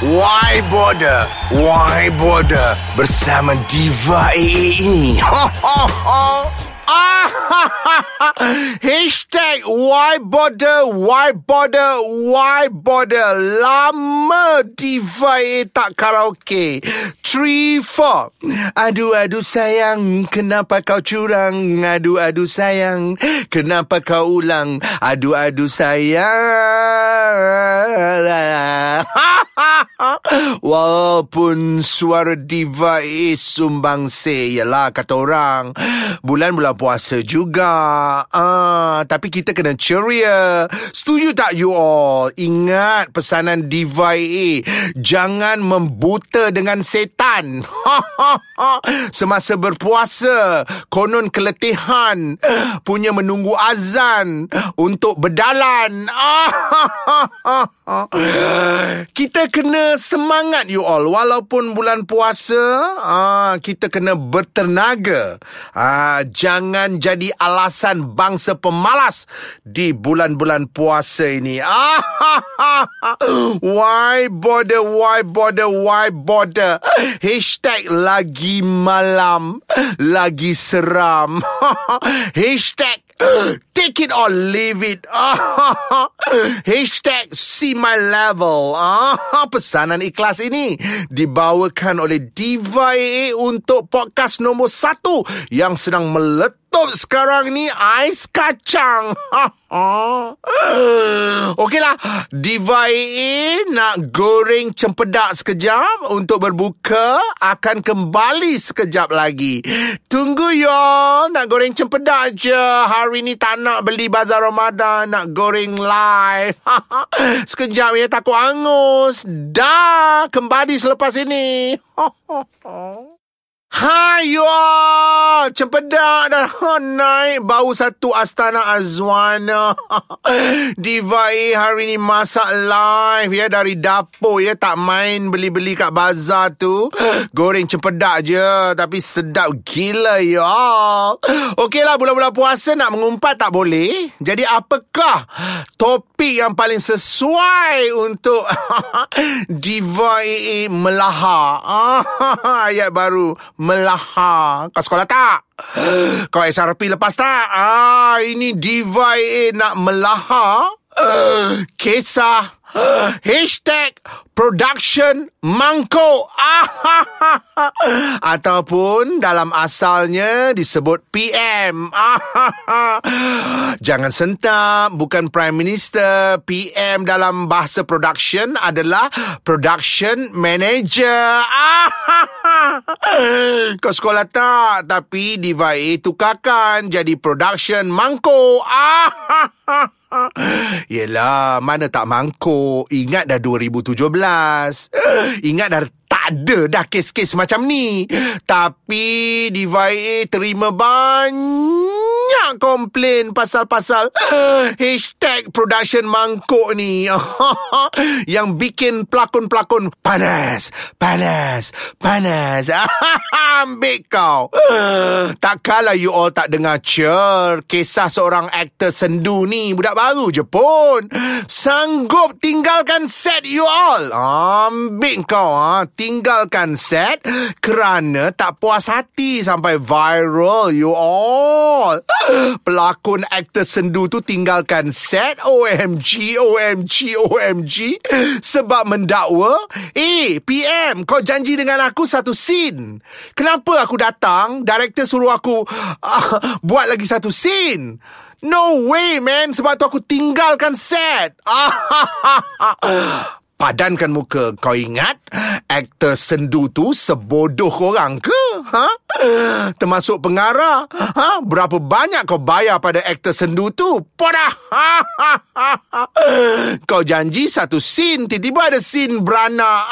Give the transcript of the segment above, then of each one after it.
Why Border? Why Border? Bersama Diva AA ini. Ho, ho, ho. Ah, Hashtag why bother, why bother, why bother. Lama Diva tak karaoke. Three, four. Aduh, aduh sayang, kenapa kau curang? Aduh, aduh sayang, kenapa kau ulang? Aduh, aduh sayang. Walaupun suara Diva A sumbang se, yalah kata orang. Bulan-bulan puasa juga. Ah, tapi kita kena ceria. Setuju tak you all? Ingat pesanan Diva A. Jangan membuta dengan setan. Semasa berpuasa, konon keletihan punya menunggu azan untuk berdalan. kita kena semangat you all walaupun bulan puasa ah kita kena bertenaga ah jangan jadi alasan bangsa pemalas di bulan-bulan puasa ini. Ah why bother why bother why bother? Hashtag lagi malam lagi seram. Hashtag Take it or leave it. Hashtag see my level. Pesanan ikhlas ini dibawakan oleh Diva AA untuk podcast nombor satu yang sedang meletup sekarang ni ais kacang. Okeylah, Diva AA nak goreng cempedak sekejap untuk berbuka. Akan kembali sekejap lagi. Tunggu yo, nak goreng cempedak je. Hari ni tak nak beli bazar Ramadan, nak goreng live. sekejap ya, takut angus. Dah, kembali selepas ini. Hai you all. Cempedak dah. Ha, naik Bau satu Astana Azwana. Diva A hari ni masak live ya Dari dapur ya. Tak main beli-beli kat bazar tu. Goreng cempedak je Tapi sedap gila ya Okey lah bulan-bulan puasa Nak mengumpat tak boleh. Jadi apakah Topik yang paling sesuai Untuk Diva AA melahap Ayat baru melahap. Kau sekolah tak? Kau SRP lepas tak? Ah, ini Diva AA nak melahap. Uh, kisah Hashtag production mangkuk. Ataupun dalam asalnya disebut PM Jangan sentap Bukan Prime Minister. PM dalam bahasa production adalah Production Manager. Kau sekolah tak? Tapi Diva A tukarkan jadi production mangkuk Yelah, mana tak mangkuk. Ingat dah 2017. Ingat dah ada dah kes-kes macam ni. Tapi Diva terima banyak komplain pasal-pasal hashtag production mangkuk ni. Yang bikin pelakon-pelakon panas, panas, panas. Ambil kau. Tak kalah you all tak dengar cer. Kisah seorang aktor sendu ni. Budak baru je pun. Sanggup tinggalkan set you all. Ambil kau. Ha? Tinggalkan set kerana tak puas hati sampai viral you all. Pelakon aktor sendu tu tinggalkan set. OMG, OMG, OMG. Sebab mendakwa. Eh, PM, kau janji dengan aku satu scene. Kenapa aku datang, director suruh aku uh, buat lagi satu scene? No way, man. Sebab tu aku tinggalkan set. Padankan muka. Kau ingat aktor sendu tu sebodoh korang ke? Ha? Termasuk pengarah. Ha? Berapa banyak kau bayar pada aktor sendu tu? Podah! kau janji satu scene, tiba-tiba ada scene berana.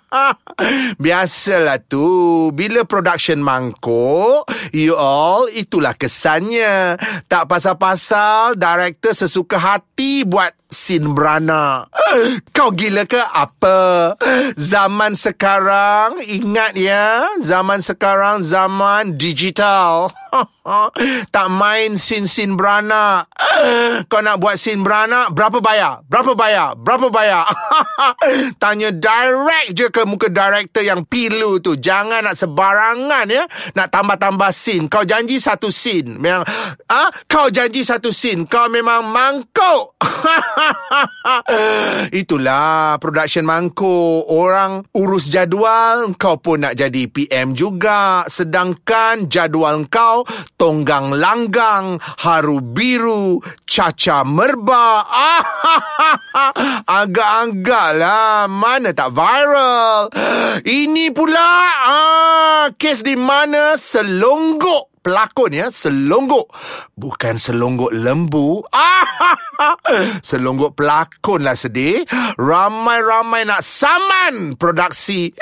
Biasalah tu. Bila production mangkuk, you all, itulah kesannya. Tak pasal-pasal, director sesuka hati buat scene berana. Kau gila ke apa? Zaman sekarang, ingat ya, zaman sekarang Sekarang zaman digital. tak main sin-sin beranak. Kau nak buat sin beranak, berapa bayar? Berapa bayar? Berapa bayar? Tanya direct je ke muka director yang pilu tu. Jangan nak sebarangan ya. Nak tambah-tambah sin. Kau janji satu sin. Memang, ah, kau janji satu sin. Kau memang mangkuk. Itulah production mangkuk. Orang urus jadual, kau pun nak jadi PM juga. Sedangkan jadual kau tonggang langgang, haru biru, caca merba. Agak-agak lah, mana tak viral. Ini pula ah, kes di mana selonggok pelakon ya. Selonggok bukan selonggok lembu. Selonggok pelakon lah sedih. Ramai-ramai nak saman produksi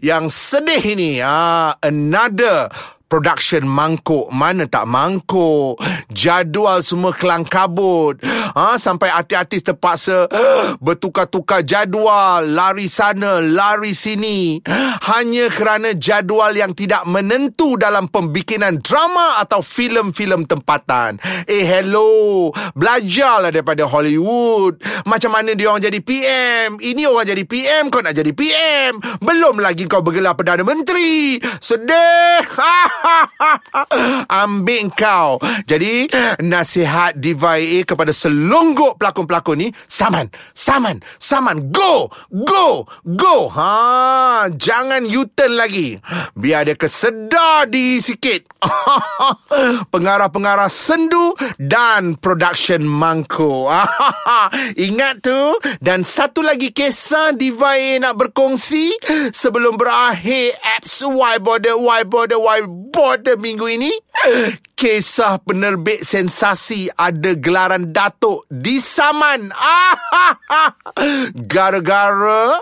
yang sedih ini. Ah another production mangkuk. Mana tak mangkuk? Jadual semua kelang kabut. Ha, sampai artis-artis terpaksa bertukar-tukar jadual. Lari sana lari sini. Hanya kerana jadual yang tidak menentu dalam pembikinan drama atau filem-filem tempatan. Eh hello. Belajarlah daripada Hollywood. Macam mana dia orang jadi PM ini orang jadi PM kau nak jadi PM belum lagi kau bergelar Perdana Menteri. Sedih Ambil kau. Jadi, nasihat Diva AA kepada selonggok pelakon-pelakon ni, saman, saman, saman. Go, go, go. Ha, jangan U-turn lagi. Biar dia kesedar di sikit. Pengarah-pengarah sendu dan production mangko. Ingat tu. Dan satu lagi kisah Diva AA nak berkongsi sebelum berakhir apps Y Border, Y Border, Y Border pada minggu ini Kisah penerbit sensasi ada gelaran datuk di Saman Gara-gara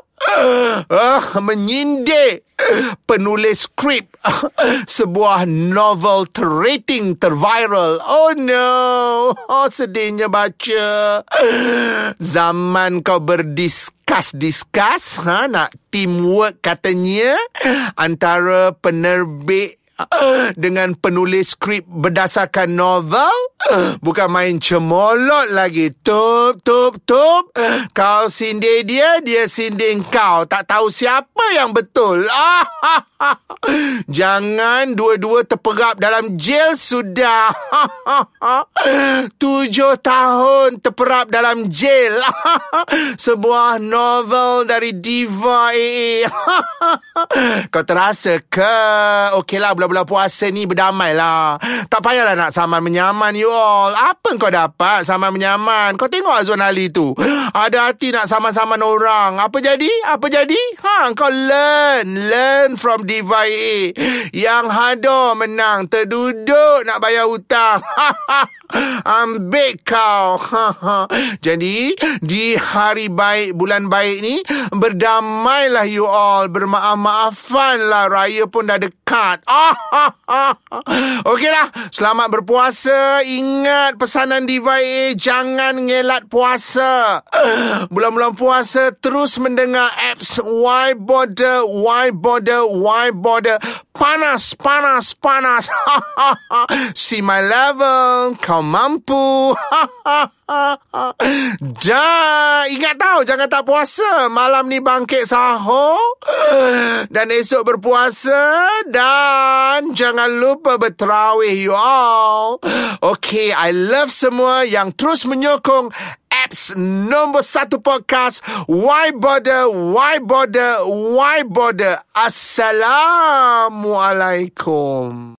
uh, menyindir penulis skrip sebuah novel terrating terviral. Oh no, oh, sedihnya baca. Zaman kau berdiskus-diskus, ha, nak teamwork katanya antara penerbit dengan penulis skrip berdasarkan novel. Bukan main cemolot lagi. Tup tup tup. Kau sindir dia dia sindir kau. Tak tahu siapa yang betul jangan dua-dua terperap dalam jail sudah tujuh tahun terperap dalam jail sebuah novel dari Diva AA kau terasa ke okeylah bulan-bulan puasa ni berdamai lah. Tak payahlah nak saman menyaman you all. Apa kau dapat saman menyaman? Kau tengok Azwan Ali tu. Ada hati nak saman-saman orang. Apa jadi? Apa jadi? Ha, kau learn. Learn from Diva AA. Yang hado menang. Terduduk nak bayar hutang. Ambil kau. jadi, di hari baik, bulan baik ni, berdamailah you all. Bermaaf-maafanlah. Raya pun dah dekat. Ah, Okeylah, selamat berpuasa. Ingat pesanan Diva A, jangan ngelat puasa. Bulan-bulan puasa terus mendengar apps Why Border, Why Border, Why Border. Panas, panas, panas. See my level, kau mampu. Dah, ingat tahu jangan tak puasa. Malam ni bangkit sahur. Dan esok berpuasa. Dan jangan lupa berterawih you all. Okay, I love semua yang terus menyokong apps nombor satu podcast. Why bother, why bother, why bother. Assalamualaikum.